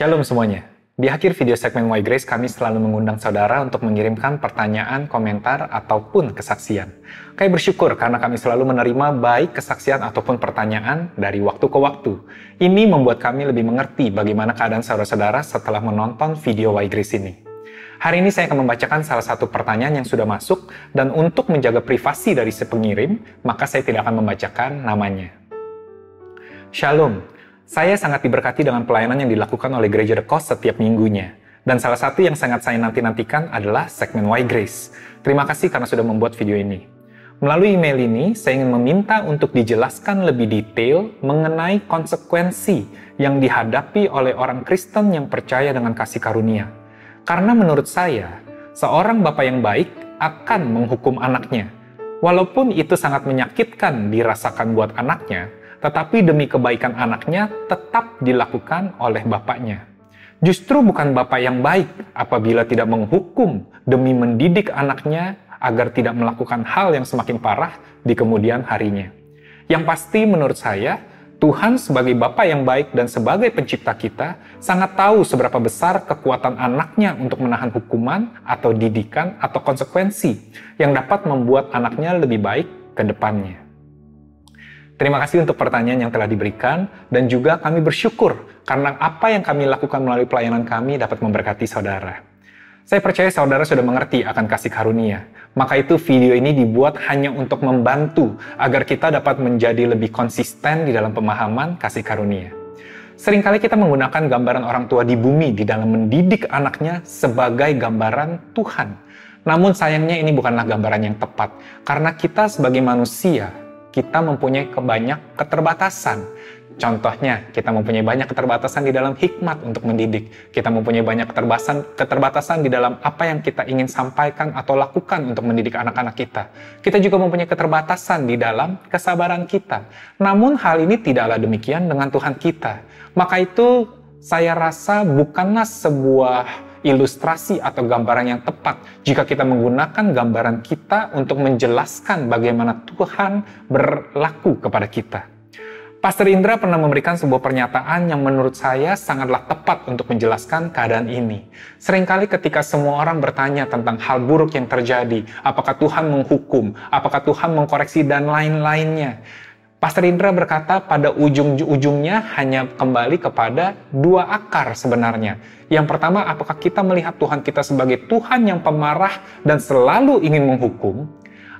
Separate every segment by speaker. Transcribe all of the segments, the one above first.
Speaker 1: Shalom semuanya. Di akhir video segmen Why Grace, kami selalu mengundang saudara untuk mengirimkan pertanyaan, komentar, ataupun kesaksian. Kami bersyukur karena kami selalu menerima baik kesaksian ataupun pertanyaan dari waktu ke waktu. Ini membuat kami lebih mengerti bagaimana keadaan saudara-saudara setelah menonton video Why Grace ini. Hari ini saya akan membacakan salah satu pertanyaan yang sudah masuk, dan untuk menjaga privasi dari si pengirim, maka saya tidak akan membacakan namanya. Shalom, saya sangat diberkati dengan pelayanan yang dilakukan oleh Gereja The Coast setiap minggunya. Dan salah satu yang sangat saya nanti-nantikan adalah segmen Why Grace. Terima kasih karena sudah membuat video ini. Melalui email ini, saya ingin meminta untuk dijelaskan lebih detail mengenai konsekuensi yang dihadapi oleh orang Kristen yang percaya dengan kasih karunia. Karena menurut saya, seorang bapak yang baik akan menghukum anaknya. Walaupun itu sangat menyakitkan dirasakan buat anaknya, tetapi demi kebaikan anaknya tetap dilakukan oleh bapaknya. Justru bukan bapak yang baik apabila tidak menghukum demi mendidik anaknya agar tidak melakukan hal yang semakin parah di kemudian harinya. Yang pasti menurut saya, Tuhan sebagai Bapa yang baik dan sebagai pencipta kita sangat tahu seberapa besar kekuatan anaknya untuk menahan hukuman atau didikan atau konsekuensi yang dapat membuat anaknya lebih baik ke depannya. Terima kasih untuk pertanyaan yang telah diberikan dan juga kami bersyukur karena apa yang kami lakukan melalui pelayanan kami dapat memberkati saudara. Saya percaya saudara sudah mengerti akan kasih karunia. Maka itu video ini dibuat hanya untuk membantu agar kita dapat menjadi lebih konsisten di dalam pemahaman kasih karunia. Seringkali kita menggunakan gambaran orang tua di bumi di dalam mendidik anaknya sebagai gambaran Tuhan. Namun sayangnya ini bukanlah gambaran yang tepat, karena kita sebagai manusia kita mempunyai kebanyak keterbatasan. Contohnya, kita mempunyai banyak keterbatasan di dalam hikmat untuk mendidik. Kita mempunyai banyak keterbatasan, keterbatasan di dalam apa yang kita ingin sampaikan atau lakukan untuk mendidik anak-anak kita. Kita juga mempunyai keterbatasan di dalam kesabaran kita. Namun hal ini tidaklah demikian dengan Tuhan kita. Maka itu saya rasa bukanlah sebuah ilustrasi atau gambaran yang tepat jika kita menggunakan gambaran kita untuk menjelaskan bagaimana Tuhan berlaku kepada kita. Pastor Indra pernah memberikan sebuah pernyataan yang menurut saya sangatlah tepat untuk menjelaskan keadaan ini. Seringkali ketika semua orang bertanya tentang hal buruk yang terjadi, apakah Tuhan menghukum, apakah Tuhan mengkoreksi, dan lain-lainnya. Pastor Indra berkata pada ujung-ujungnya hanya kembali kepada dua akar sebenarnya. Yang pertama, apakah kita melihat Tuhan kita sebagai Tuhan yang pemarah dan selalu ingin menghukum?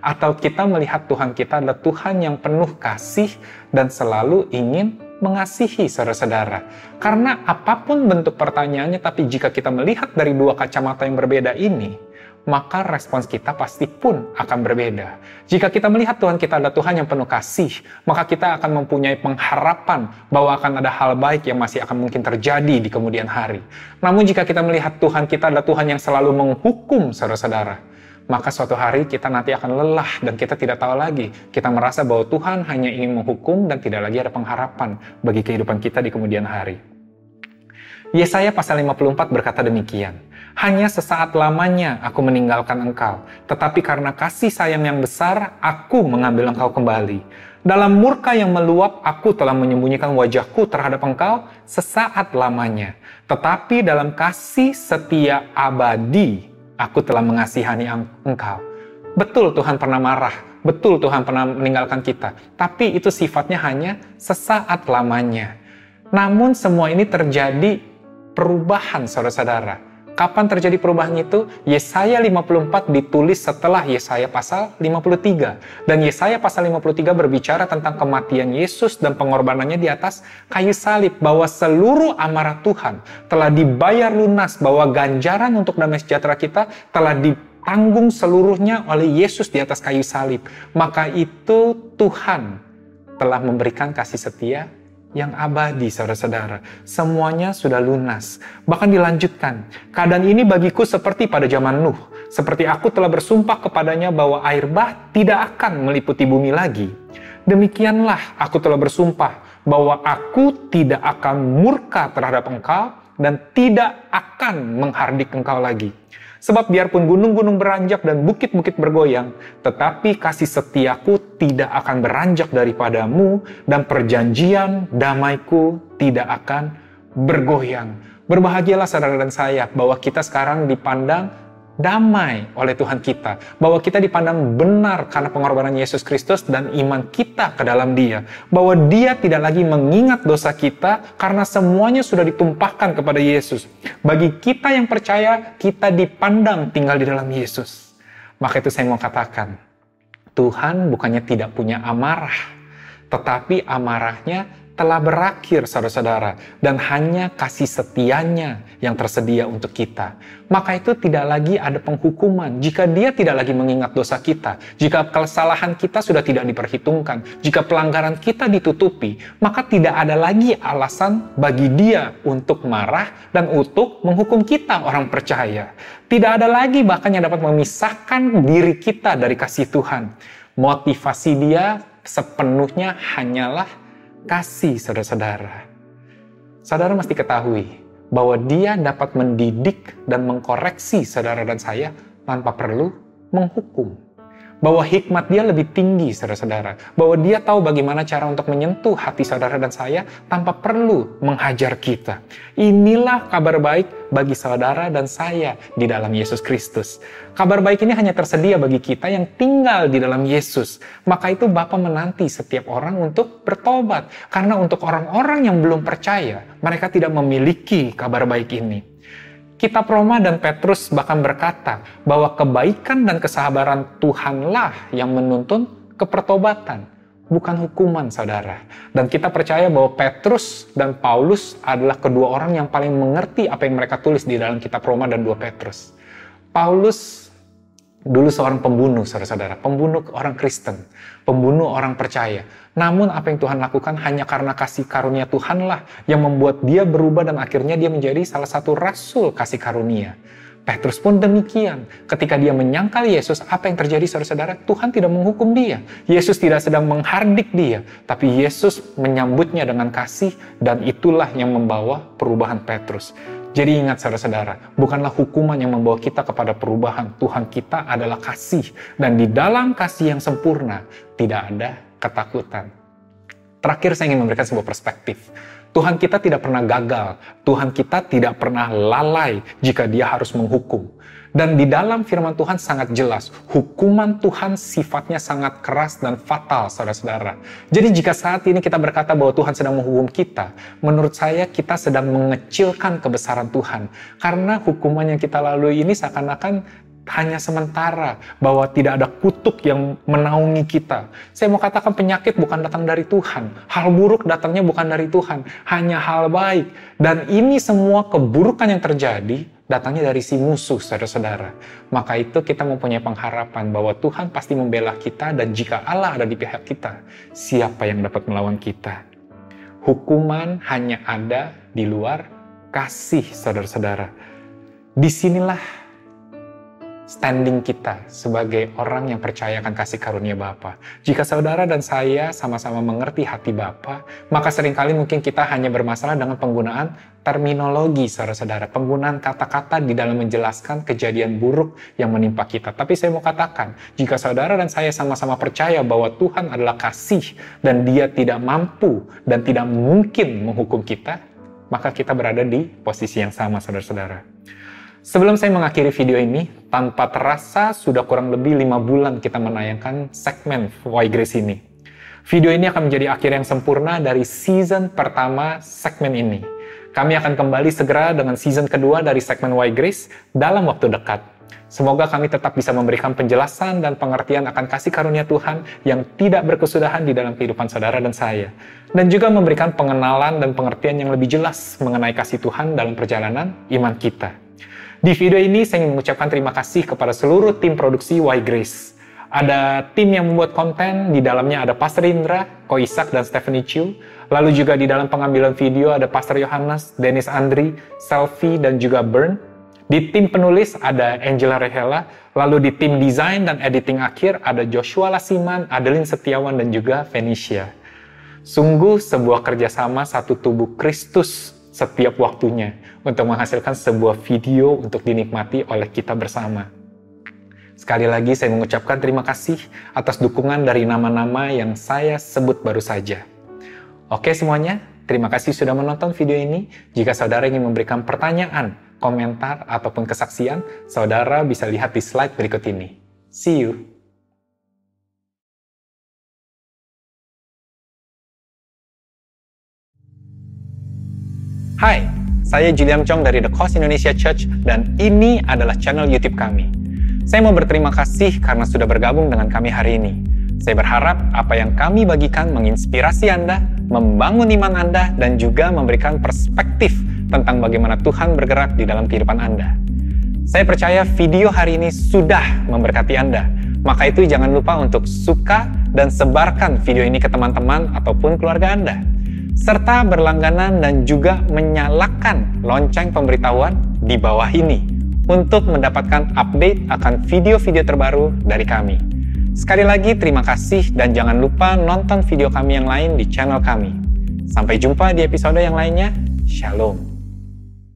Speaker 1: Atau kita melihat Tuhan kita adalah Tuhan yang penuh kasih dan selalu ingin mengasihi saudara-saudara. Karena apa pun bentuk pertanyaannya, tapi jika kita melihat dari dua kacamata yang berbeda ini, maka respons kita pasti pun akan berbeda. Jika kita melihat Tuhan kita adalah Tuhan yang penuh kasih, maka kita akan mempunyai pengharapan bahwa akan ada hal baik yang masih akan mungkin terjadi di kemudian hari. Namun jika kita melihat Tuhan kita adalah Tuhan yang selalu menghukum saudara-saudara, maka suatu hari kita nanti akan lelah dan kita tidak tahu lagi. Kita merasa bahwa Tuhan hanya ingin menghukum dan tidak lagi ada pengharapan bagi kehidupan kita di kemudian hari. Yesaya pasal 54 berkata demikian, Hanya sesaat lamanya aku meninggalkan engkau, tetapi karena kasih sayang yang besar, aku mengambil engkau kembali. Dalam murka yang meluap, aku telah menyembunyikan wajahku terhadap engkau sesaat lamanya. Tetapi dalam kasih setia abadi, aku telah mengasihani engkau. Betul Tuhan pernah marah, betul Tuhan pernah meninggalkan kita, tapi itu sifatnya hanya sesaat lamanya. Namun semua ini terjadi perubahan saudara-saudara. Kapan terjadi perubahan itu? Yesaya 54 ditulis setelah Yesaya pasal 53. Dan Yesaya pasal 53 berbicara tentang kematian Yesus dan pengorbanannya di atas kayu salib. Bahwa seluruh amarah Tuhan telah dibayar lunas. Bahwa ganjaran untuk damai sejahtera kita telah ditanggung seluruhnya oleh Yesus di atas kayu salib. Maka itu Tuhan telah memberikan kasih setia yang abadi, saudara-saudara. Semuanya sudah lunas. Bahkan dilanjutkan, keadaan ini bagiku seperti pada zaman Nuh. Seperti aku telah bersumpah kepadanya bahwa air bah tidak akan meliputi bumi lagi. Demikianlah aku telah bersumpah bahwa aku tidak akan murka terhadap engkau dan tidak akan menghardik engkau lagi. Sebab biarpun gunung-gunung beranjak dan bukit-bukit bergoyang, tetapi kasih setiaku tidak akan beranjak daripadamu dan perjanjian damaiku tidak akan bergoyang. Berbahagialah saudara dan saya bahwa kita sekarang dipandang damai oleh Tuhan kita. Bahwa kita dipandang benar karena pengorbanan Yesus Kristus dan iman kita ke dalam dia. Bahwa dia tidak lagi mengingat dosa kita karena semuanya sudah ditumpahkan kepada Yesus. Bagi kita yang percaya, kita dipandang tinggal di dalam Yesus. Maka itu saya mau katakan, Tuhan bukannya tidak punya amarah, tetapi amarahnya telah berakhir saudara-saudara dan hanya kasih setianya yang tersedia untuk kita. Maka itu tidak lagi ada penghukuman jika dia tidak lagi mengingat dosa kita. Jika kesalahan kita sudah tidak diperhitungkan, jika pelanggaran kita ditutupi, maka tidak ada lagi alasan bagi dia untuk marah dan untuk menghukum kita orang percaya. Tidak ada lagi bahkan yang dapat memisahkan diri kita dari kasih Tuhan. Motivasi dia sepenuhnya hanyalah kasih saudara-saudara. Saudara mesti ketahui bahwa dia dapat mendidik dan mengkoreksi saudara dan saya tanpa perlu menghukum bahwa hikmat dia lebih tinggi, saudara-saudara. Bahwa dia tahu bagaimana cara untuk menyentuh hati saudara dan saya tanpa perlu menghajar kita. Inilah kabar baik bagi saudara dan saya di dalam Yesus Kristus. Kabar baik ini hanya tersedia bagi kita yang tinggal di dalam Yesus. Maka itu Bapa menanti setiap orang untuk bertobat. Karena untuk orang-orang yang belum percaya, mereka tidak memiliki kabar baik ini. Kitab Roma dan Petrus bahkan berkata bahwa kebaikan dan kesabaran Tuhanlah yang menuntun kepertobatan, bukan hukuman saudara. Dan kita percaya bahwa Petrus dan Paulus adalah kedua orang yang paling mengerti apa yang mereka tulis di dalam kitab Roma dan 2 Petrus. Paulus dulu seorang pembunuh, saudara-saudara, pembunuh orang Kristen, pembunuh orang percaya. Namun apa yang Tuhan lakukan hanya karena kasih karunia Tuhanlah yang membuat dia berubah dan akhirnya dia menjadi salah satu rasul kasih karunia. Petrus pun demikian. Ketika dia menyangkal Yesus, apa yang terjadi saudara-saudara? Tuhan tidak menghukum dia. Yesus tidak sedang menghardik dia. Tapi Yesus menyambutnya dengan kasih dan itulah yang membawa perubahan Petrus. Jadi ingat saudara-saudara, bukanlah hukuman yang membawa kita kepada perubahan. Tuhan kita adalah kasih. Dan di dalam kasih yang sempurna, tidak ada ketakutan. Terakhir saya ingin memberikan sebuah perspektif. Tuhan kita tidak pernah gagal. Tuhan kita tidak pernah lalai jika dia harus menghukum. Dan di dalam firman Tuhan sangat jelas, hukuman Tuhan sifatnya sangat keras dan fatal, saudara-saudara. Jadi jika saat ini kita berkata bahwa Tuhan sedang menghukum kita, menurut saya kita sedang mengecilkan kebesaran Tuhan. Karena hukuman yang kita lalui ini seakan-akan hanya sementara, bahwa tidak ada kutuk yang menaungi kita. Saya mau katakan penyakit bukan datang dari Tuhan, hal buruk datangnya bukan dari Tuhan, hanya hal baik. Dan ini semua keburukan yang terjadi datangnya dari si musuh, saudara-saudara. Maka itu kita mempunyai pengharapan bahwa Tuhan pasti membela kita dan jika Allah ada di pihak kita, siapa yang dapat melawan kita? Hukuman hanya ada di luar kasih, saudara-saudara. Di sinilah standing kita sebagai orang yang percaya akan kasih karunia Bapa. Jika saudara dan saya sama-sama mengerti hati Bapa, maka sering kali mungkin kita hanya bermasalah dengan penggunaan terminologi saudara-saudara, penggunaan kata-kata di dalam menjelaskan kejadian buruk yang menimpa kita. Tapi saya mau katakan, jika saudara dan saya sama-sama percaya bahwa Tuhan adalah kasih dan dia tidak mampu dan tidak mungkin menghukum kita, maka kita berada di posisi yang sama saudara-saudara. Sebelum saya mengakhiri video ini, tanpa terasa sudah kurang lebih lima bulan kita menayangkan segmen Why Grace ini. Video ini akan menjadi akhir yang sempurna dari season pertama segmen ini. Kami akan kembali segera dengan season kedua dari segmen Why Grace dalam waktu dekat. Semoga kami tetap bisa memberikan penjelasan dan pengertian akan kasih karunia Tuhan yang tidak berkesudahan di dalam kehidupan saudara dan saya. Dan juga memberikan pengenalan dan pengertian yang lebih jelas mengenai kasih Tuhan dalam perjalanan iman kita. Di video ini saya ingin mengucapkan terima kasih kepada seluruh tim produksi Y Grace. Ada tim yang membuat konten, di dalamnya ada Pastor Indra, Ko Isak, dan Stephanie Chu. Lalu juga di dalam pengambilan video ada Pastor Yohanes, Dennis Andri, Selfie, dan juga Burn. Di tim penulis ada Angela Rehela, lalu di tim desain dan editing akhir ada Joshua Lasiman, Adeline Setiawan, dan juga Venetia. Sungguh sebuah kerjasama satu tubuh Kristus setiap waktunya untuk menghasilkan sebuah video untuk dinikmati oleh kita bersama. Sekali lagi saya mengucapkan terima kasih atas dukungan dari nama-nama yang saya sebut baru saja. Oke semuanya, Terima kasih sudah menonton video ini. Jika saudara ingin memberikan pertanyaan, komentar, ataupun kesaksian, saudara bisa lihat di slide berikut ini. See you! Hai, saya Julian Chong dari The Cause Indonesia Church dan ini adalah channel YouTube kami. Saya mau berterima kasih karena sudah bergabung dengan kami hari ini. Saya berharap apa yang kami bagikan menginspirasi Anda, membangun iman Anda, dan juga memberikan perspektif tentang bagaimana Tuhan bergerak di dalam kehidupan Anda. Saya percaya video hari ini sudah memberkati Anda. Maka itu jangan lupa untuk suka dan sebarkan video ini ke teman-teman ataupun keluarga Anda. Serta berlangganan dan juga menyalakan lonceng pemberitahuan di bawah ini untuk mendapatkan update akan video-video terbaru dari kami. Sekali lagi terima kasih dan jangan lupa nonton video kami yang lain di channel kami. Sampai jumpa di episode yang lainnya. Shalom.